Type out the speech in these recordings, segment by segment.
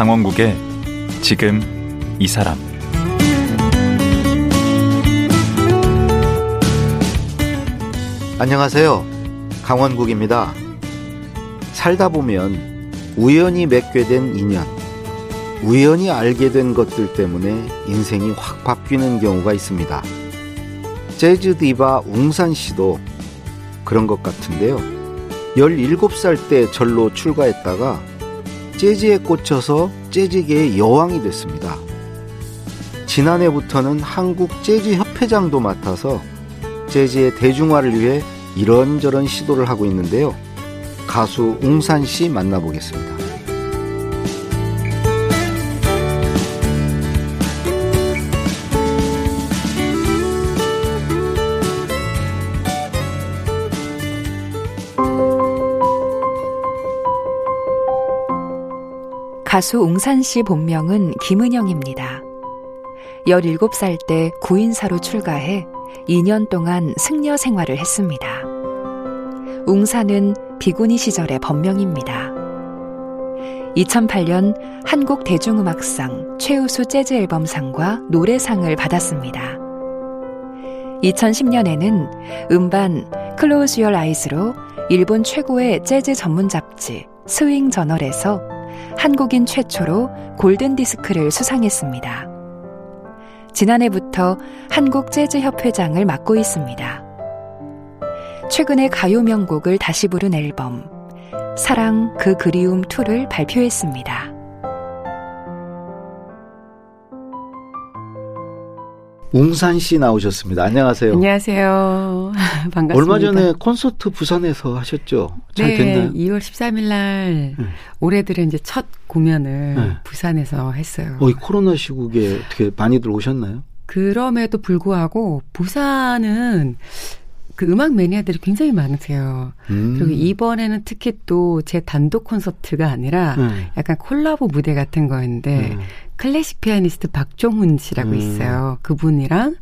강원국의 지금 이 사람 안녕하세요. 강원국입니다. 살다 보면 우연히 맺게 된 인연, 우연히 알게 된 것들 때문에 인생이 확 바뀌는 경우가 있습니다. 재즈 디바 웅산 씨도 그런 것 같은데요. 17살 때 절로 출가했다가 재즈에 꽂혀서 재즈계의 여왕이 됐습니다. 지난해부터는 한국 재즈 협회장도 맡아서 재즈의 대중화를 위해 이런저런 시도를 하고 있는데요. 가수 웅산 씨 만나보겠습니다. 가수 웅산 씨 본명은 김은영입니다. 17살 때 구인사로 출가해 2년 동안 승려 생활을 했습니다. 웅산은 비구니 시절의 법명입니다. 2008년 한국 대중음악상 최우수 재즈 앨범상과 노래상을 받았습니다. 2010년에는 음반 Close Your Eyes로 일본 최고의 재즈 전문 잡지 스윙 저널에서 한국인 최초로 골든 디스크를 수상했습니다. 지난해부터 한국 재즈 협회장을 맡고 있습니다. 최근에 가요 명곡을 다시 부른 앨범 사랑 그 그리움 2를 발표했습니다. 웅산 씨 나오셨습니다. 안녕하세요. 안녕하세요. 반갑습니다. 얼마 전에 콘서트 부산에서 하셨죠? 잘 네, 됐나요? 2월 13일 날 네. 올해 들은 이제 첫 공연을 네. 부산에서 했어요. 어, 이 코로나 시국에 어떻게 많이들 오셨나요? 그럼에도 불구하고 부산은 그 음악 매니아들이 굉장히 많으세요. 음. 그리고 이번에는 특히 또 제 단독 콘서트가 아니라 네. 약간 콜라보 무대 같은 거였는데 네. 클래식 피아니스트 박종훈 씨라고 음. 있어요. 그분이랑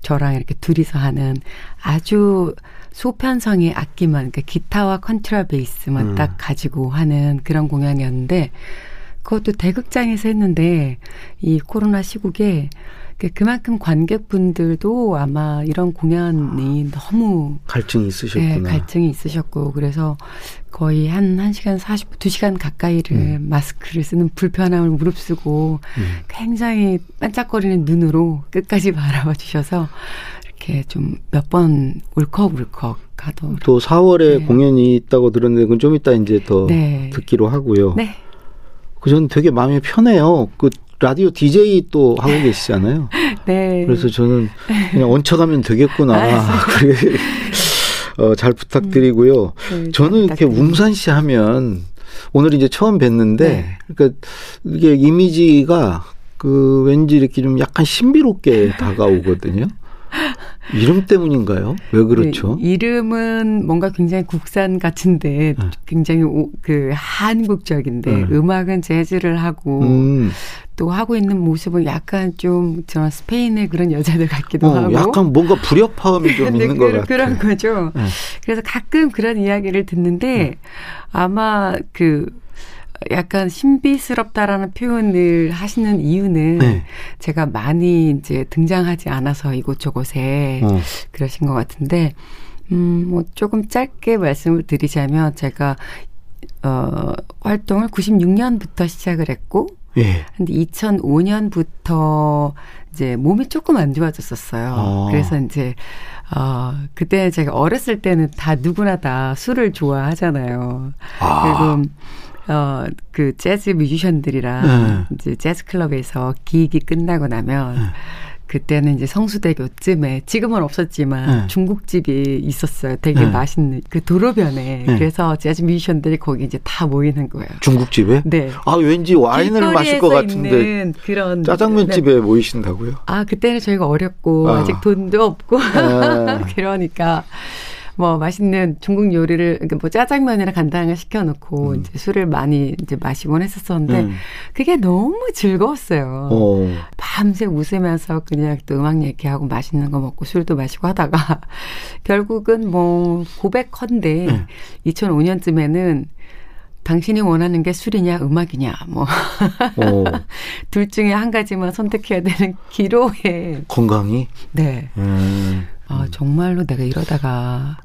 저랑 이렇게 둘이서 하는 아주 소편성의 악기만, 그러니까 기타와 컨트라 베이스만 음. 딱 가지고 하는 그런 공연이었는데 그것도 대극장에서 했는데 이 코로나 시국에 그- 그만큼 관객분들도 아마 이런 공연이 너무 갈증이 네, 있으셨구나. 갈증이 있으셨고 그래서 거의 한 1시간 40분, 2시간 가까이를 음. 마스크를 쓰는 불편함을 무릅쓰고 음. 굉장히 반짝거리는 눈으로 끝까지 바라봐 주셔서 이렇게 좀 몇 번 울컥울컥 하더라고요. 또 4월에 네. 공연이 있다고 들었는데 그건 좀 이따 이제 더 네. 듣기로 하고요. 네. 그 저는 되게 마음이 편해요. 그 라디오 DJ 또 하고 계시잖아요. 네. 그래서 저는 그냥 얹혀가면 되겠구나. 아, 그래. 어, 잘 부탁드리고요. 네, 저는 이렇게 부탁드립니다. 웅산 씨 하면 오늘 이제 처음 뵀는데 네. 그러니까 이게 이미지가 그 왠지 이렇게 좀 약간 신비롭게 다가오거든요. 이름 때문인가요? 왜 그렇죠? 네, 이름은 뭔가 굉장히 국산 같은데 네. 굉장히 오, 그 한국적인데 네. 음악은 재즈를 하고 음, 또 하고 있는 모습은 약간 좀 저 스페인의 그런 여자들 같기도 어, 하고 약간 뭔가 불협화음이 좀 네, 있는 것 그- 같아요. 그런 거죠. 네. 그래서 가끔 그런 이야기를 듣는데 아마 그 약간 신비스럽다라는 표현을 하시는 이유는 네. 제가 많이 이제 등장하지 않아서 이곳저곳에 어, 그러신 것 같은데, 음, 뭐 조금 짧게 말씀을 드리자면 제가, 어, 활동을 96년부터 시작을 했고, 예. 근데 2005년부터 이제 몸이 조금 안 좋아졌었어요. 아. 그래서 이제, 어, 그때 제가 어렸을 때는 다 누구나 다 술을 좋아하잖아요. 아. 그리고 어, 그 재즈 뮤지션들이랑 네. 이제 재즈 클럽에서 기획이 끝나고 나면 네. 그때는 이제 성수대교쯤에 지금은 없었지만 네. 중국집이 있었어요. 되게 네. 맛있는 그 도로변에 네. 그래서 재즈 뮤지션들이 거기 이제 다 모이는 거예요. 중국집에? 네. 아, 왠지 와인을 마실 것 같은데 있는 그런 네. 짜장면 집에 모이신다고요? 아 그때는 저희가 어렸고 아. 아. 직 돈도 없고 아. 그러니까 뭐 맛있는 중국 요리를 그러니까 뭐 짜장면이나 간단한 거 시켜놓고 음. 이제 술을 많이 이제 마시곤 했었었는데 음. 그게 너무 즐거웠어요. 어. 밤새 웃으면서 그냥 또 음악 얘기하고 맛있는 거 먹고 술도 마시고 하다가 결국은 뭐 고백헌데 네. 2005년쯤에는 당신이 원하는 게 술이냐 음악이냐 뭐 둘 어, 중에 한 가지만 선택해야 되는 기로에 건강이? 네. 음. 아, 정말로 내가 이러다가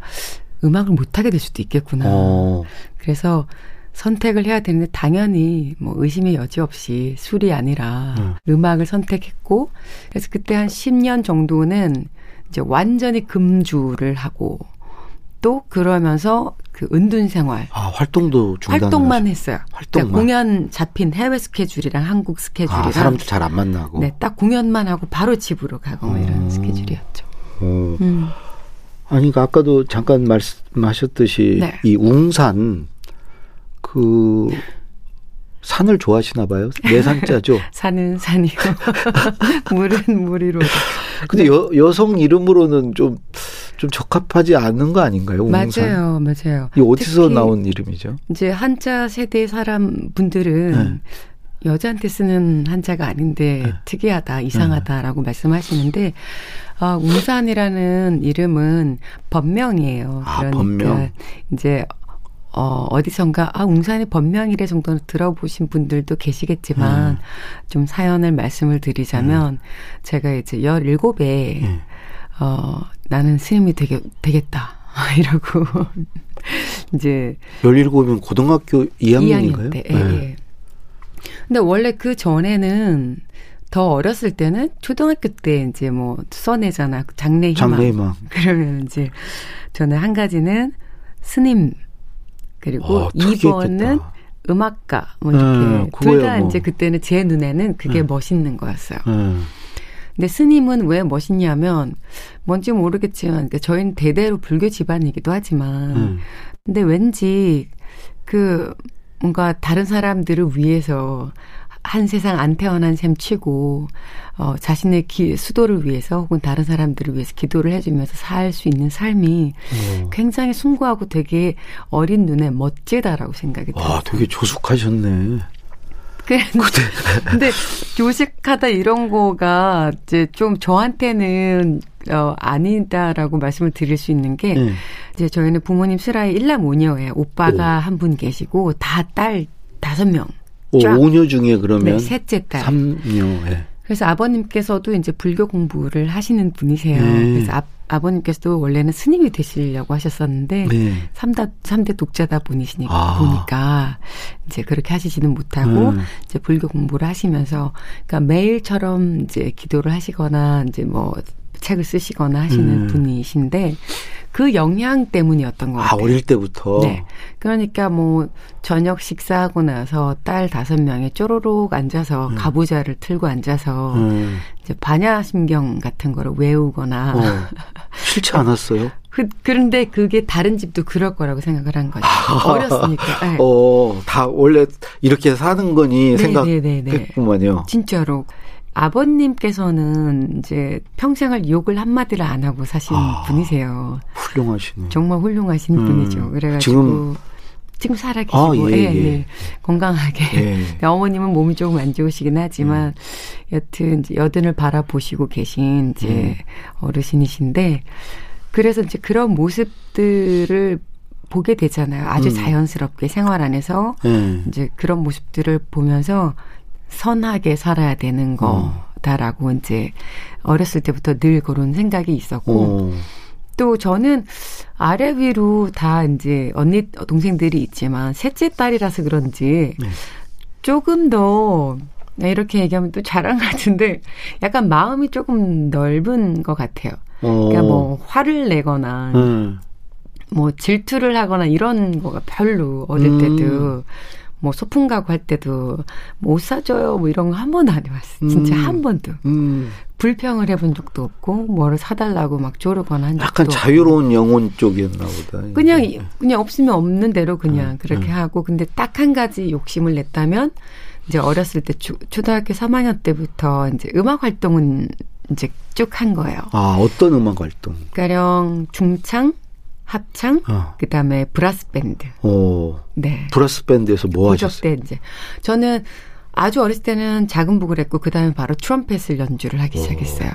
음악을 못하게 될 수도 있겠구나. 어. 그래서 선택을 해야 되는데 당연히 뭐 의심의 여지 없이 술이 아니라 음. 음악을 선택했고 그래서 그때 한 10년 정도는 이제 완전히 금주를 하고 또 그러면서 그 은둔 생활 아, 활동도 중단. 활동만 했어요. 활동만. 그러니까 공연 잡힌 해외 스케줄이랑 한국 스케줄이랑 아, 사람도 잘 안 만나고. 네, 딱 공연만 하고 바로 집으로 가고 뭐 이런 음. 스케줄이었죠. 어. 음. 아니, 그 아까도 잠깐 말씀하셨듯이 네. 이 웅산 그 산을 좋아하시나 봐요. 내산자죠. 산은 산이고 물은 물이로. 근데 여, 여성 이름으로는 좀, 좀 적합하지 않은 거 아닌가요? 웅산? 맞아요, 맞아요. 이 어디서 나온 이름이죠? 이제 한자 세대 사람 분들은 네. 여자한테 쓰는 한자가 아닌데 네. 특이하다, 이상하다라고 말씀하시는데 아, 웅산이라는 이름은 법명이에요. 아, 그러니까 법명. 이제 어, 어디선가, 아, 웅산이 법명이래 정도는 들어보신 분들도 계시겠지만, 음. 좀 사연을 말씀을 드리자면, 제가 이제 17에, 음. 어, 나는 스님이 되게, 되겠다. 이러고, 이제, 17이면 고등학교 2학년인가요? 2학년 때, 예, 예. 근데 원래 그 전에는, 더 어렸을 때는 초등학교 때 이제 뭐 써내잖아. 장래 희망. 장래 희망. 그러면 이제 저는 한 가지는 스님 그리고 어, 2번은 특이했겠다. 음악가 뭐 네, 이렇게 둘 그거야 다 뭐. 이제 그때는 제 눈에는 그게 네. 멋있는 거였어요. 음. 근데 스님은 왜 멋있냐면 뭔지 모르겠지만 그러니까 저희는 대대로 불교 집안이기도 하지만 음. 근데 왠지 그 뭔가 다른 사람들을 위해서 한 세상 안 태어난 셈 치고 어 자신의 기, 수도를 위해서 혹은 다른 사람들을 위해서 기도를 해주면서 살 수 있는 삶이 어. 굉장히 숭고하고 되게 어린 눈에 멋지다라고 생각이 들어요. 와, 되게 조숙하셨네. 근데 조식하다 이런 거가 이제 좀 저한테는 어 아니다라고 말씀을 드릴 수 있는 게 네. 이제 저희는 부모님 슬하에 일남오녀예요. 오빠가 한 분 계시고 다 딸 다섯 명. 오, 쫙. 오녀 중에 그러면 네, 셋째 딸. 삼녀. 예. 그래서 아버님께서도 이제 불교 공부를 하시는 분이세요. 네. 그래서 아, 아버님께서도 원래는 스님이 되시려고 하셨었는데 네. 삼다 삼대 독자다 분이시니까 아. 보니까 이제 그렇게 하시지는 못하고 음. 이제 불교 공부를 하시면서 그러니까 매일처럼 이제 기도를 하시거나 이제 뭐 책을 쓰시거나 하시는 음. 분이신데 그 영향 때문이었던 것 아, 같아요. 어릴 때부터. 네. 그러니까 뭐 저녁 식사하고 나서 딸 다섯 명이 쪼로록 앉아서 가부좌를 틀고 앉아서 음. 이제 반야심경 같은 거를 외우거나 어. 싫지 않았어요? 그, 그런데 그게 다른 집도 그럴 거라고 생각을 한 거죠. 어렸으니까. 네. 어, 다 원래 이렇게 사는 거니 네, 생각했구만요. 네, 네, 진짜로. 아버님께서는 이제 평생을 욕을 한마디를 안 하고 사신 아. 분이세요. 훌륭하시네. 정말 훌륭하신 음. 분이죠. 그래가지고 지금- 지금 살아계시고 아, 예, 예, 예. 예. 건강하게. 예. 어머님은 몸이 조금 안 좋으시긴 하지만 여튼 이제 여든을 바라보시고 계신 이제 음. 어르신이신데 그래서 이제 그런 모습들을 보게 되잖아요. 아주 음. 자연스럽게 생활 안에서 예. 이제 그런 모습들을 보면서 선하게 살아야 되는 거다라고 이제 어렸을 때부터 늘 그런 생각이 있었고 어. 또 저는 아래 위로 다 이제 언니 동생들이 있지만 셋째 딸이라서 그런지 네. 조금 더 네, 이렇게 얘기하면 또 자랑 같은데 약간 마음이 조금 넓은 것 같아요. 어. 그러니까 뭐 화를 내거나 음. 뭐 질투를 하거나 이런 거가 별로 어릴 음. 때도 뭐 소풍 가고 할 때도 뭐 옷 사줘요 뭐 이런 거 한 번도 안 해봤어요. 진짜 음. 한 번도. 음. 불평을 해본 적도 없고 뭐를 사달라고 막 조르거나 한 적도 약간 없고. 자유로운 영혼 쪽이었나 보다. 그냥 이제. 그냥 없으면 없는 대로 그냥 음, 그렇게 음. 하고 근데 딱 한 가지 욕심을 냈다면 이제 어렸을 때 초, 초등학교 3학년 때부터 이제 음악 활동은 이제 쭉 한 거예요. 아, 어떤 음악 활동? 가령 중창, 합창, 어. 그다음에 브라스 밴드. 어. 네. 브라스 밴드에서 뭐 하셨어요? 때 이제 저는 아주 어렸을 때는 작은 북을 했고 그다음에 바로 트럼펫을 연주를 하기 오. 시작했어요.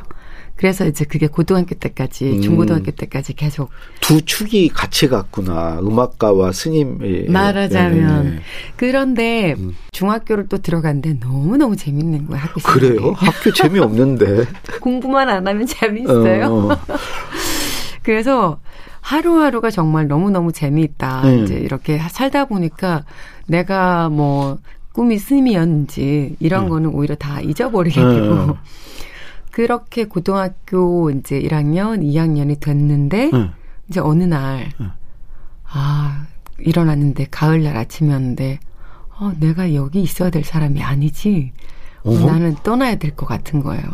그래서 이제 그게 고등학교 때까지 음. 중고등학교 때까지 계속 두 축이 같이 갔구나. 음악가와 스님의 말하자면 네. 그런데 음. 중학교를 또 들어갔는데 너무 너무 재밌는 거야 학교 그래요? 생활이. 학교 재미없는데. 공부만 안 하면 재밌어요. 어, 어. 그래서 하루하루가 정말 너무너무 재미있다. 음. 이제 이렇게 살다 보니까 내가 뭐 꿈이 스님이었는지 이런 음. 거는 오히려 다 잊어버리게 음. 되고 그렇게 고등학교 이제 1학년, 2학년이 됐는데 응. 이제 어느 날 응. 아, 일어났는데 가을날 아침이었는데 어, 내가 여기 있어야 될 사람이 아니지. 어, 어허. 나는 떠나야 될 것 같은 거예요.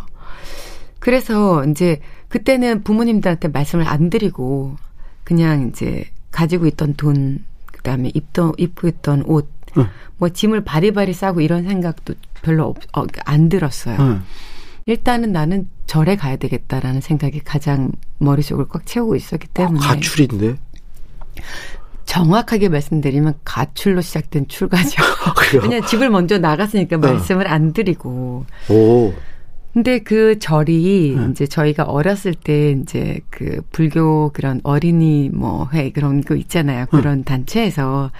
그래서 이제 그때는 부모님들한테 말씀을 안 드리고 그냥 이제 가지고 있던 돈 그다음에 입던 입고 있던 옷, 응. 뭐 짐을 바리바리 싸고 이런 생각도 별로 없, 어, 안 들었어요. 응. 일단은 나는 절에 가야 되겠다라는 생각이 가장 머릿속을 꽉 채우고 있었기 때문에 아, 가출인데. 정확하게 말씀드리면 가출로 시작된 출가죠. 그래요? 그냥 집을 먼저 나갔으니까 말씀을 안 드리고. 오. 근데 그 절이 네. 이제 저희가 어렸을 때 이제 그 불교 그런 어린이 뭐 회 그런 거 있잖아요. 그런 단체에서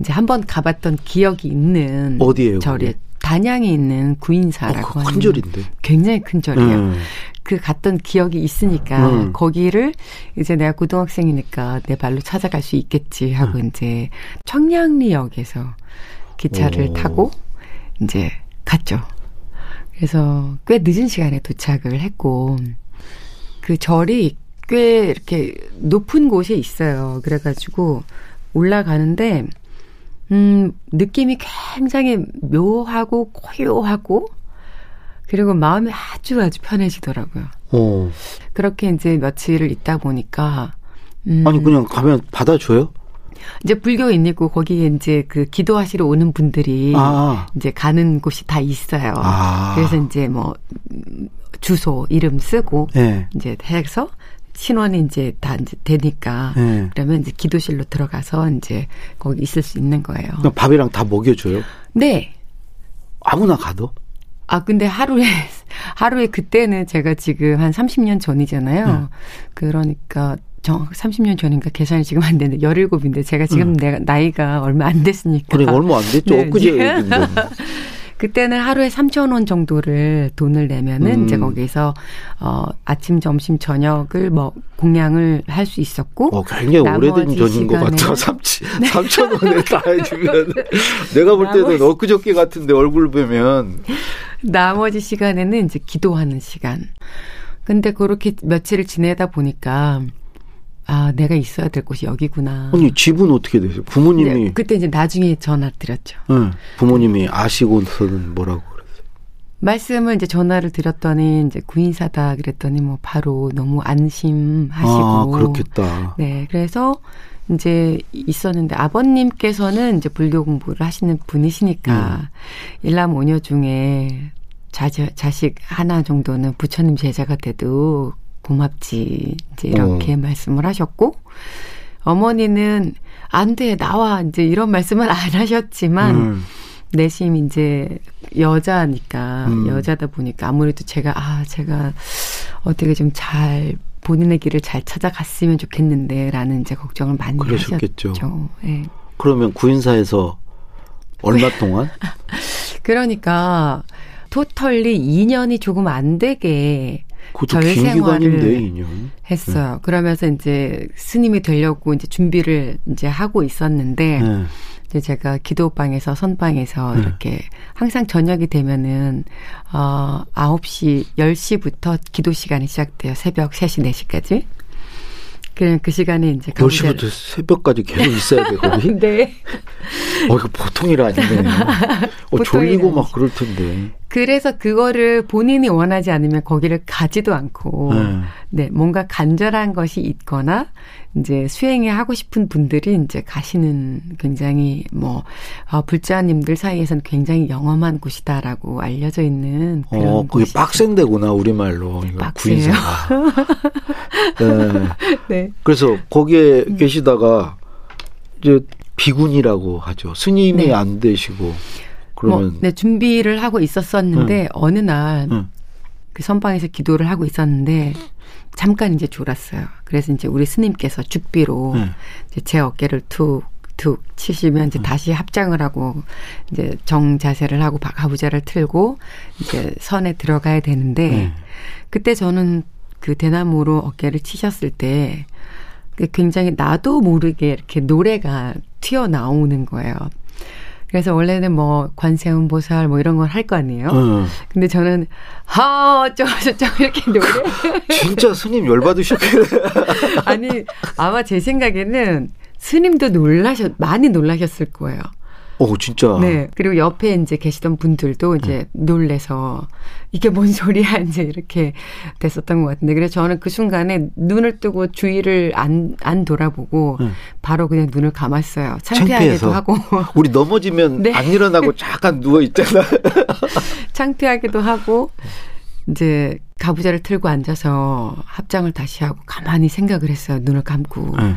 이제 한번 가봤던 기억이 있는 어디예요, 절이 그게? 단양에 있는 어, 구인사라고 그거 하는 큰 절인데. 굉장히 큰 절이에요. 음. 그 갔던 기억이 있으니까 음. 거기를 이제 내가 고등학생이니까 내 발로 찾아갈 수 있겠지 하고 이제 청량리역에서 기차를 오. 타고 이제 갔죠. 그래서 꽤 늦은 시간에 도착을 했고 그 절이 꽤 이렇게 높은 곳에 있어요. 그래가지고 올라가는데 음 느낌이 굉장히 묘하고 고요하고 그리고 마음이 아주 아주 편해지더라고요. 어. 그렇게 이제 며칠을 있다 보니까 음, 아니 그냥 가면 받아줘요? 이제 불교인이고 거기에 이제 그 기도하시러 오는 분들이 아. 이제 가는 곳이 다 있어요. 아. 그래서 이제 뭐 음, 주소 이름 쓰고 예. 이제 해서 신원이 이제 다 이제 되니까 예. 그러면 이제 기도실로 들어가서 이제 거기 있을 수 있는 거예요. 밥이랑 다 먹여줘요? 네. 아무나 가도? 아, 근데 하루에, 하루에 그때는 제가 지금 한 30년 전이잖아요. 네. 그러니까, 정 30년 전인가 계산이 지금 안 되는데, 17인데, 제가 지금 음. 내가, 나이가 얼마 안 됐으니까. 그러니까 얼마 안 됐죠. 네, 엊그제. 그때는 하루에 3,000원 정도를 돈을 내면은, 음. 이제 거기서, 어, 아침, 점심, 저녁을 뭐, 공양을 할 수 있었고, 어, 굉장히 오래된 전인 것 같아. 3천 원에 다 해주면. 내가 볼 때는 나머지- 엊그저께 같은데 얼굴 보면. 나머지 시간에는 이제 기도하는 시간. 근데 그렇게 며칠을 지내다 보니까 아 내가 있어야 될 곳이 여기구나. 아니, 집은 어떻게 되세요? 부모님이. 네, 그때 이제 나중에 전화 드렸죠. 응, 부모님이 아시고서는 뭐라고 그랬어요? 말씀을 이제 전화를 드렸더니 이제 구인사다 그랬더니 뭐 바로 너무 안심하시고. 아, 그렇겠다. 네, 그래서 이제 있었는데 아버님께서는 이제 불교 공부를 하시는 분이시니까 일남 오녀 중에 자, 자식 하나 정도는 부처님 제자가 돼도 고맙지 이제 이렇게 말씀을 하셨고 어머니는 안 돼 나와 이제 이런 말씀을 안 하셨지만 음, 내심 이제 여자니까 음. 여자다 보니까 아무래도 제가 아 제가 어떻게 좀 잘 본인의 길을 잘 찾아갔으면 좋겠는데 라는 이제 걱정을 많이 그러셨겠죠. 하셨죠. 예. 그러면 구인사에서 얼마 동안? 그러니까 토털리 2년이 조금 안 되게 그것도 절긴 기간인데, 생활을 2년. 했어요. 그러면서 이제 스님이 되려고 이제 준비를 이제 하고 있었는데 네. 이제 제가 기도방에서 선방에서 네. 이렇게 항상 저녁이 되면은 어 9시 10시부터 기도 시간이 시작돼요. 새벽 3시 4시까지. 그, 그 시간에 이제 10시부터 새벽까지 계속 있어야 돼, 거기? 네. 어, 이거 보통 일 아니네. 어, 졸리고 일 막. 그럴 텐데. 그래서 그거를 본인이 원하지 않으면 거기를 가지도 않고 네. 네, 뭔가 간절한 것이 있거나 이제 수행에 하고 싶은 분들이 이제 가시는 굉장히 뭐 어, 불자님들 사이에서는 굉장히 영험한 곳이다라고 알려져 있는 그런 어, 그게 곳이죠. 빡센 데구나, 우리말로. 이거 빡세요. 네. 네. 그래서 거기에 계시다가 이제 비군이라고 하죠. 스님이 네. 안 되시고 그러면 뭐, 네, 준비를 하고 있었었는데 어느 날 응. 그 선방에서 기도를 하고 있었는데 잠깐 이제 졸았어요. 그래서 이제 우리 스님께서 죽비로 네. 이제 제 어깨를 툭, 툭 치시면 이제 다시 합장을 하고 이제 정 자세를 하고 바- 가부좌를 틀고 이제 선에 들어가야 되는데 네. 그때 저는 그 대나무로 어깨를 치셨을 때그 굉장히 나도 모르게 이렇게 노래가 튀어나오는 거예요. 그래서 원래는 뭐 관세음 보살 뭐 이런 걸 할 거 아니에요. 어. 근데 저는 하 어쩌고 저쩌고 이렇게 노래 진짜 스님 열 받으셨겠네. 아니 아마 제 생각에는 스님도 놀라셨 많이 놀라셨을 거예요. 오, 진짜. 네. 그리고 옆에 이제 계시던 분들도 이제 놀래서 이게 뭔 소리야 이제 이렇게 됐었던 것 같은데 그래서 저는 그 순간에 눈을 뜨고 주위를 안, 안 돌아보고 응. 바로 그냥 눈을 감았어요. 창피하기도. 하고 우리 넘어지면 네. 안 일어나고 잠깐 누워 있잖아. 창피하기도 하고 이제 가부좌를 틀고 앉아서 합장을 다시 하고 가만히 생각을 했어요. 눈을 감고. 네.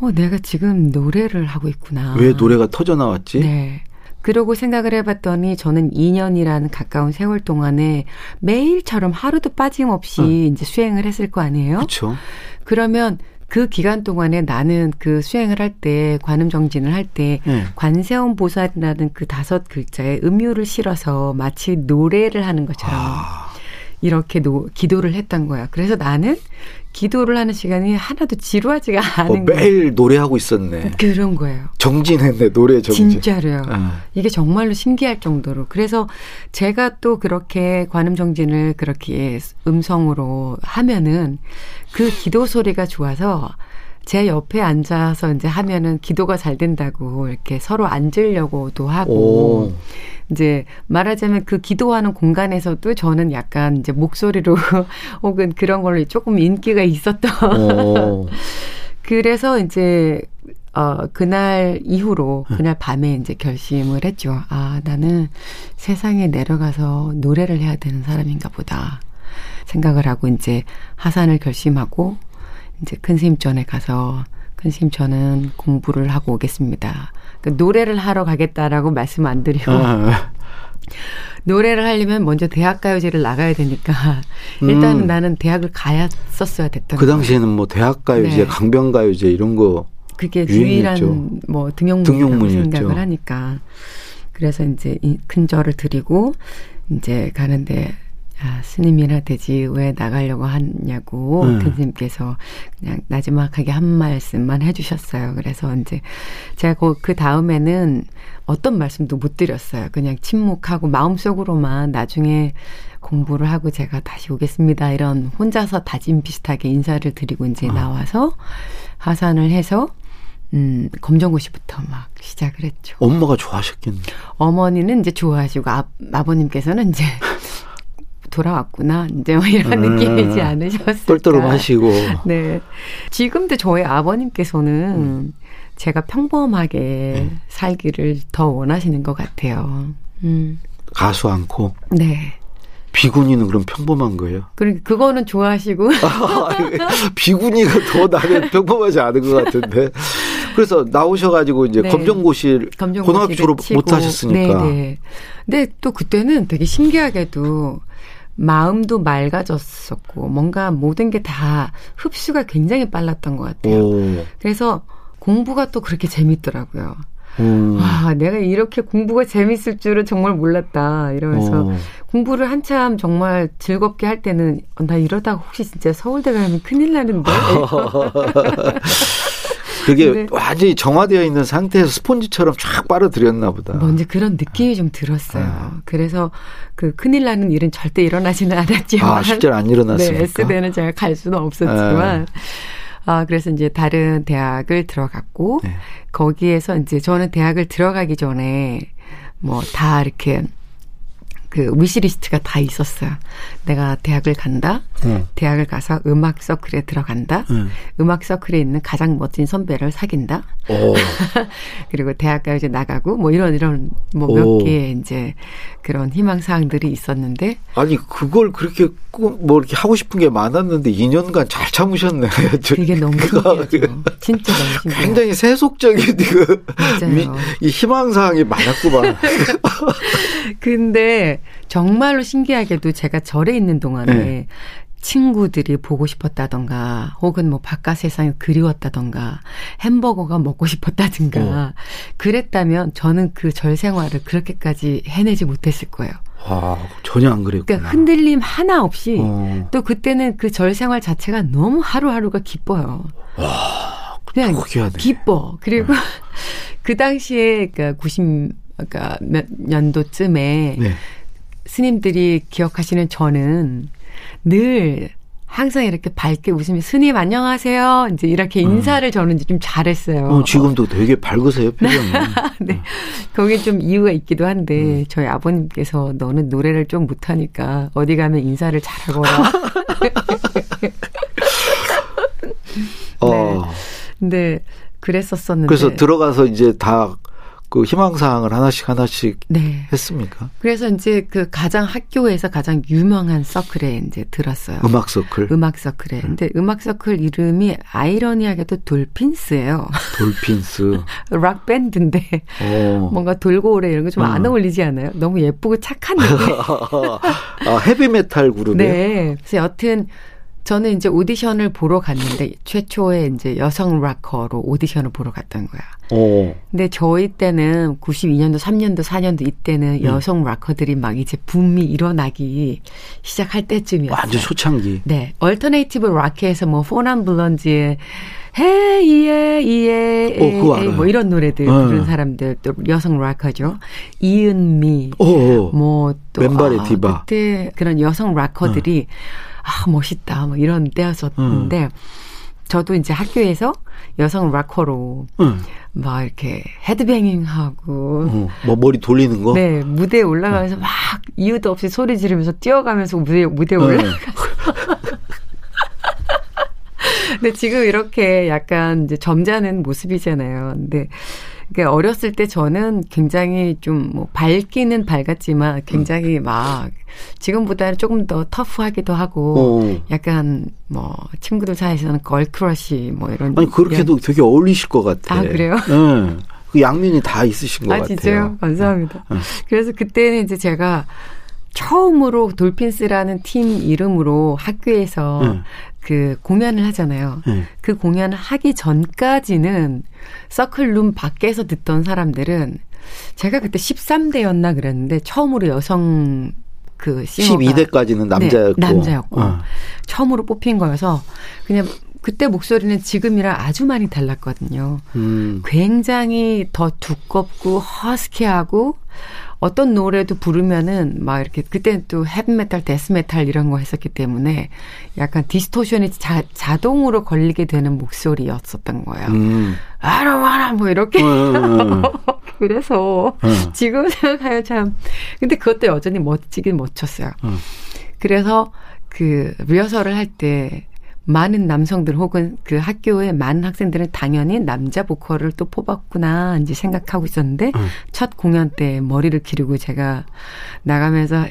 어, 내가 지금 노래를 하고 있구나. 왜 노래가 터져 나왔지? 네. 그러고 생각을 해봤더니 저는 2년이라는 가까운 세월 동안에 매일처럼 하루도 빠짐없이 응. 이제 수행을 했을 거 아니에요? 그렇죠. 그러면 그 기간 동안에 나는 그 수행을 할 때 관음 정진을 할때 네. 관세음 보살이라는 그 다섯 글자에 음유를 실어서 마치 노래를 하는 것처럼 아, 이렇게 노, 기도를 했던 거야. 그래서 나는 기도를 하는 시간이 하나도 지루하지가 어, 않은 거야. 매일 노래하고 있었네. 그런 거예요. 정진했네, 노래 정진. 진짜로요. 아. 이게 정말로 신기할 정도로. 그래서 제가 또 그렇게 관음 정진을 그렇게 음성으로 하면은 그 기도 소리가 좋아서 제 옆에 앉아서 이제 하면은 기도가 잘 된다고 이렇게 서로 앉으려고도 하고 오. 이제 말하자면 그 기도하는 공간에서도 저는 약간 이제 목소리로 혹은 그런 걸로 조금 인기가 있었던 오. 그래서 이제 어 그날 이후로 그날 밤에 이제 결심을 했죠. 아 나는 세상에 내려가서 노래를 해야 되는 사람인가 보다 생각을 하고 이제 하산을 결심하고 이제 큰 스님전에 가서 큰 스님 저는 공부를 하고 오겠습니다. 그 노래를 하러 가겠다라고 말씀 안 드리고 아. 노래를 하려면 먼저 대학가요제를 나가야 되니까 일단은 음. 나는 대학을 가야썼어야 됐던 그. 당시에는 뭐 대학가요제, 네. 강변가요제 이런 거 그게. 유일한 뭐 등용문이라고. 생각을 하니까 그래서 이제 이 큰절을 드리고 이제 가는데 아, 스님이나 되지 왜 나가려고 하냐고 음. 큰 스님께서 그냥 나지막하게 한 말씀만 해주셨어요. 그래서 이제 제가 그, 그 다음에는 어떤 말씀도 못 드렸어요. 그냥 침묵하고 마음속으로만 나중에 공부를 하고 제가 다시 오겠습니다. 이런 혼자서 다짐 비슷하게 인사를 드리고 이제 나와서 하산을 해서 음, 검정고시부터 막 시작을 했죠. 엄마가 좋아하셨겠네. 어머니는 이제 좋아하시고 아, 아버님께서는 이제 돌아왔구나 이제 뭐 이런 음, 느낌이지 않으셨을까. 똘똘하시고. 네. 지금도 저희 아버님께서는 제가 평범하게 살기를 더 원하시는 것 같아요. 음. 가수 않고 네. 비구니는 그럼 평범한 거예요? 그러니까 그거는 좋아하시고 비구니가 더 나는 평범하지 않은 것 같은데. 그래서 나오셔가지고 이제 네. 검정고시 검정고시를 고등학교 졸업. 못 하셨으니까. 네 네. 근데 또 그때는 되게 신기하게도 마음도 맑아졌었고 뭔가 모든 게 다 흡수가 굉장히 빨랐던 것 같아요. 오. 그래서 공부가 또 그렇게 재밌더라고요. 음. 와, 내가 이렇게 공부가 재밌을 줄은 정말 몰랐다. 이러면서 어. 공부를 한참 정말 즐겁게 할 때는 어, 나 이러다가 혹시 진짜 서울대 가면 큰일 나는데. 그게 네. 완전히 정화되어 있는 상태에서 스폰지처럼 쫙 빨아들였나 보다. 뭔지 그런 느낌이 좀 들었어요. 아. 그래서 그 큰일 나는 일은 절대 일어나지는 않았지만. 아, 실제로 안 일어났습니까? 네, S대는 제가 갈 수는 없었지만. 아, 그래서 이제 다른 대학을 들어갔고, 네. 거기에서 이제 저는 대학을 들어가기 전에 뭐 다 이렇게 그 위시리스트가 다 있었어요. 내가 대학을 간다. 응. 대학을 가서 음악 서클에 들어간다. 응. 음악 서클에 있는 가장 멋진 선배를 사귄다. 오. 그리고 대학가 이제 나가고 뭐 이런 이런 뭐 오. 몇 개의 이제 그런 희망 사항들이 있었는데 아니 그걸 그렇게 꼭 뭐 이렇게 하고 싶은 게 많았는데 2년간 잘 참으셨네. 그게 너무 신기하죠. 진짜 너무 신기해요. 굉장히 세속적인 그 맞아요. 미- 이 희망 사항이 많았구만. 근데 정말로 신기하게도 제가 절에 있는 동안에 네. 친구들이 보고 싶었다던가 혹은 뭐 바깥 세상이 그리웠다던가 햄버거가 먹고 싶었다든가 어. 그랬다면 저는 그 절 생활을 그렇게까지 해내지 못했을 거예요. 아, 전혀 안 그랬구나. 그러니까 흔들림 하나 없이 어. 또 그때는 그 절 생활 자체가 너무 하루하루가 기뻐요. 그냥 특이하네. 기뻐. 그리고 그 당시에 그러니까 90 그러니까 몇 년도쯤에 네. 스님들이 기억하시는 저는 늘 항상 이렇게 밝게 웃으며 스님 안녕하세요. 이제 이렇게 인사를 저는 이제 좀 잘했어요. 어, 지금도 되게 밝으세요, 표정이. 네. 거기에 좀 이유가 있기도 음. 한데 저희 아버님께서 너는 노래를 좀 못하니까 어디 가면 인사를 잘하거라. 어. 근데 그랬었었는데. 그래서 들어가서 이제 다 그 희망사항을 하나씩 하나씩 네. 했습니까? 그래서 이제 그 가장 학교에서 가장 유명한 서클에 이제 들었어요. 음악 서클, 음악 서클에. 근데 음악 서클 이름이 아이러니하게도 돌핀스예요. 돌핀스. 락 밴드인데 어. 뭔가 돌고래 이런 거 좀 안 음. 어울리지 않아요? 너무 예쁘고 착한 느낌. 아, 헤비메탈 그룹이에요? 네. 그래서 여튼 저는 이제 오디션을 보러 갔는데 최초의 이제 여성 락커로 오디션을 보러 갔던 거야. 어. 근데 저희 때는 92년도, 3년도, 4년도 음. 이때는 여성 락커들이 막 이제 붐이 일어나기 시작할 때쯤이었어요. 완전 초창기. 네. 얼터네이티브 락에서 뭐 포난 블런지의 헤이예 이예 어. 뭐 이런 노래들 네. 부른 사람들 또 여성 락커죠. 이은미 어, 어. 뭐또 왼발의 디바. 그때 그런 여성 락커들이 아 멋있다 뭐 이런 때였었는데 음. 저도 이제 학교에서 여성 락커로 응. 막 이렇게 헤드뱅잉하고 어. 뭐 머리 돌리는 거? 네 무대에 올라가면서 막 이유도 없이 소리 지르면서 뛰어가면서 무대 올라. 네. 근데 지금 이렇게 약간 이제 점잖은 모습이잖아요. 근데 그게 어렸을 때 저는 굉장히 좀 뭐 밝기는 밝았지만 굉장히 막 지금보다는 조금 더 터프하기도 하고 어. 약간 뭐 친구들 사이에서는 girl crush 뭐 이런 아니 그렇게도 되게 어울리실 것 같아. 아, 그래요? 네. 그 양면이 다 있으신 것 아, 같아요. 진짜요? 감사합니다. 네. 그래서 그때는 이제 제가 처음으로 돌핀스라는 팀 이름으로 학교에서 네. 그 공연을 하잖아요. 네. 그 공연을 하기 전까지는 서클룸 밖에서 듣던 사람들은 제가 그때 13대였나 그랬는데 처음으로 여성 그 싱어가 12대까지는 남자였고. 네, 남자였고 어. 처음으로 뽑힌 거여서 그냥 그때 목소리는 지금이랑 아주 많이 달랐거든요. 음. 굉장히 더 두껍고 허스키하고 어떤 노래도 부르면은 막 이렇게 그때는 또 헤비메탈, 데스메탈 이런 거 했었기 때문에 약간 distortion이 자, 자동으로 걸리게 되는 목소리였었던 거예요. 음. 아라 와라 뭐 이렇게 어, 어, 어. 그래서 어. 지금 생각하면 참 근데 그것도 여전히 멋지긴 멋졌어요. 어. 그래서 그 리허설을 할 때 많은 남성들 혹은 그 학교의 많은 학생들은 당연히 남자 보컬을 또 뽑았구나 이제 생각하고 있었는데 어. 첫 공연 때 머리를 기르고 제가 나가면서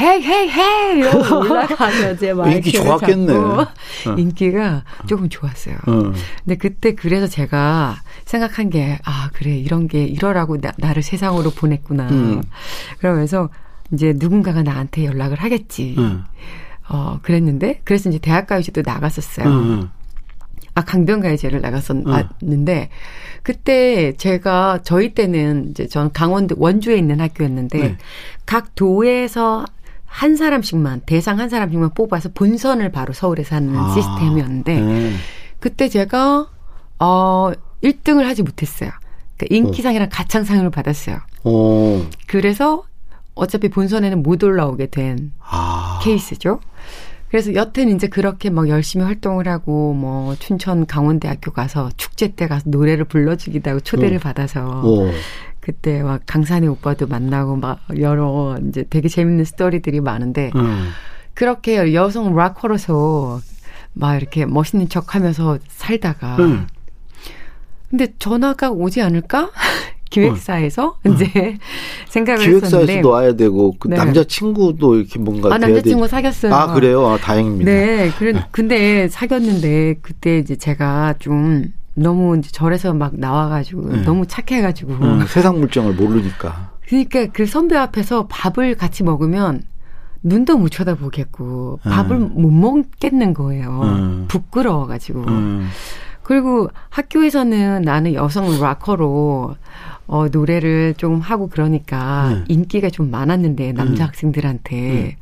헤이 헤이 헤이 이러고 올라가서 이제 마이크를 인기 좋았겠네. 잡고 어. 인기가 조금 좋았어요. 어. 근데 그때 그래서 제가 생각한 게, 아, 그래, 이런 게 이러라고 나, 나를 세상으로 보냈구나. 음. 그러면서 이제 누군가가 나한테 연락을 하겠지. 응. 어, 그랬는데, 그래서 이제 대학가요제도 나갔었어요. 응. 아, 강변가요제를 나갔었는데, 그때 제가, 저희 때는 이제 전 강원도 원주에 있는 학교였는데, 네. 각 도에서 한 사람씩만, 대상 한 사람씩만 뽑아서 본선을 바로 서울에서 하는 아. 시스템이었는데, 네. 그때 제가 어 1등을 하지 못했어요. 그러니까 인기상이랑 가창상을 받았어요. 어. 그래서 어차피 본선에는 못 올라오게 된 아. 케이스죠. 그래서 여튼 이제 그렇게 막 열심히 활동을 하고 뭐 춘천 강원대학교 가서 축제 때 가서 노래를 불러주기도 하고 초대를 어. 받아서 어. 그때 막 강산에 오빠도 만나고 막 여러 이제 되게 재밌는 스토리들이 많은데 응. 그렇게 여성 락커로서 막 이렇게 멋있는 척 하면서 살다가 응. 근데 전화가 오지 않을까? 기획사에서 이제 생각을 했었는데 기획사에서도 와야 되고 그 네. 남자 친구도 이렇게 뭔가 아 돼야 남자 친구 되지. 사귀었어요. 아 그래요? 아, 다행입니다. 네, 그래, 근데 사귀었는데 그때 이제 제가 좀 너무 이제 절에서 막 나와가지고 네. 너무 착해가지고 응, 세상 물정을 모르니까. 그러니까 그 선배 앞에서 밥을 같이 먹으면 눈도 못 쳐다보겠고 밥을 음. 못 먹겠는 거예요. 음. 부끄러워가지고. 음. 그리고 학교에서는 나는 여성 락커로 어, 노래를 좀 하고 그러니까 음. 인기가 좀 많았는데 남자 음. 학생들한테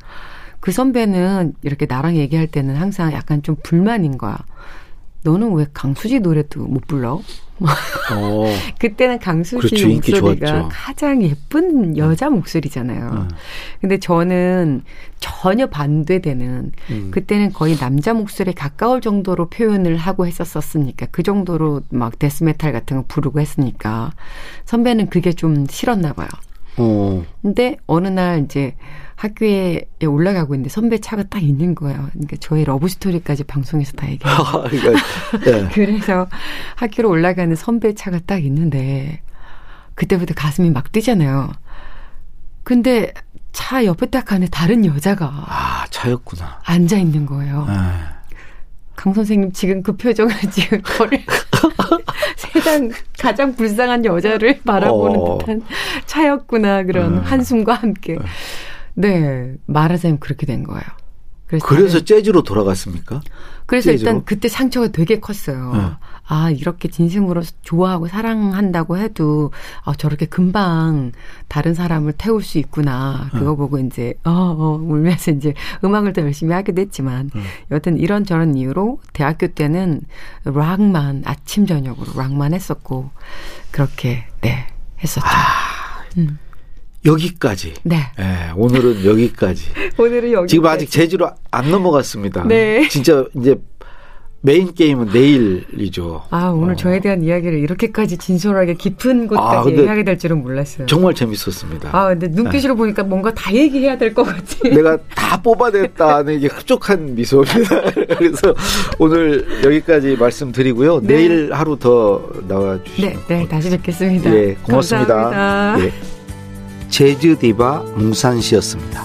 그 선배는 이렇게 나랑 얘기할 때는 항상 약간 좀 불만인 거야. 너는 왜 강수지 노래도 못 불러? 어. 그때는 강수지 그렇죠, 목소리가. 가장 예쁜 여자 목소리잖아요. 음. 근데 저는 전혀 반대되는 음. 그때는 거의 남자 목소리에 가까울 정도로 표현을 하고 했었었으니까 그 정도로 막 데스메탈 같은 거 부르고 했으니까 선배는 그게 좀 싫었나 봐요. 어. 근데 어느 날 이제 학교에 올라가고 있는데 선배 차가 딱 있는 거예요. 그러니까 저희 love story까지 방송에서 다 얘기해요. 그러니까, 예. 그래서 학교로 올라가는 선배 차가 딱 있는데 그때부터 가슴이 막 뛰잖아요. 근데 차 옆에 딱 가는 다른 여자가 아, 차였구나. 앉아 있는 거예요. 예. 강 선생님 지금 그 표정을 지금 저를 세상 가장 불쌍한 여자를 바라보는 어. 듯한 차였구나 그런 음. 한숨과 함께 네 말하자면 그렇게 된 거예요. 그래서, 그래서 재즈로 돌아갔습니까? 그래서 재즈로? 일단 그때 상처가 되게 컸어요. 네. 아 이렇게 진심으로 좋아하고 사랑한다고 해도 아, 저렇게 금방 다른 사람을 태울 수 있구나. 네. 그거 보고 이제 어, 어 울면서 이제 음악을 더 열심히 하게 됐지만 네. 여튼 이런 저런 이유로 대학교 때는 락만 아침 저녁으로 락만 했었고 그렇게 네 했었죠. 아. 음. 여기까지. 네 예, 오늘은 여기까지. 오늘은 여기 지금 아직 재즈로 안 넘어갔습니다. 네. 진짜 이제 메인 게임은 내일이죠. 아 오늘 어. 저에 대한 이야기를 이렇게까지 진솔하게 깊은 곳까지 아, 얘기하게 될 줄은 몰랐어요. 정말 재밌었습니다. 아, 근데 눈빛으로 보니까 뭔가 다 얘기해야 될 것 같아. 내가 다 뽑아냈다는 이게 흡족한 미소입니다. 그래서 오늘 여기까지 말씀드리고요. 네. 내일 하루 더 나와 주시면 네, 네, 다시 뵙겠습니다. 예, 고맙습니다. 감사합니다. 예. 재즈 디바 뭉산 씨였습니다.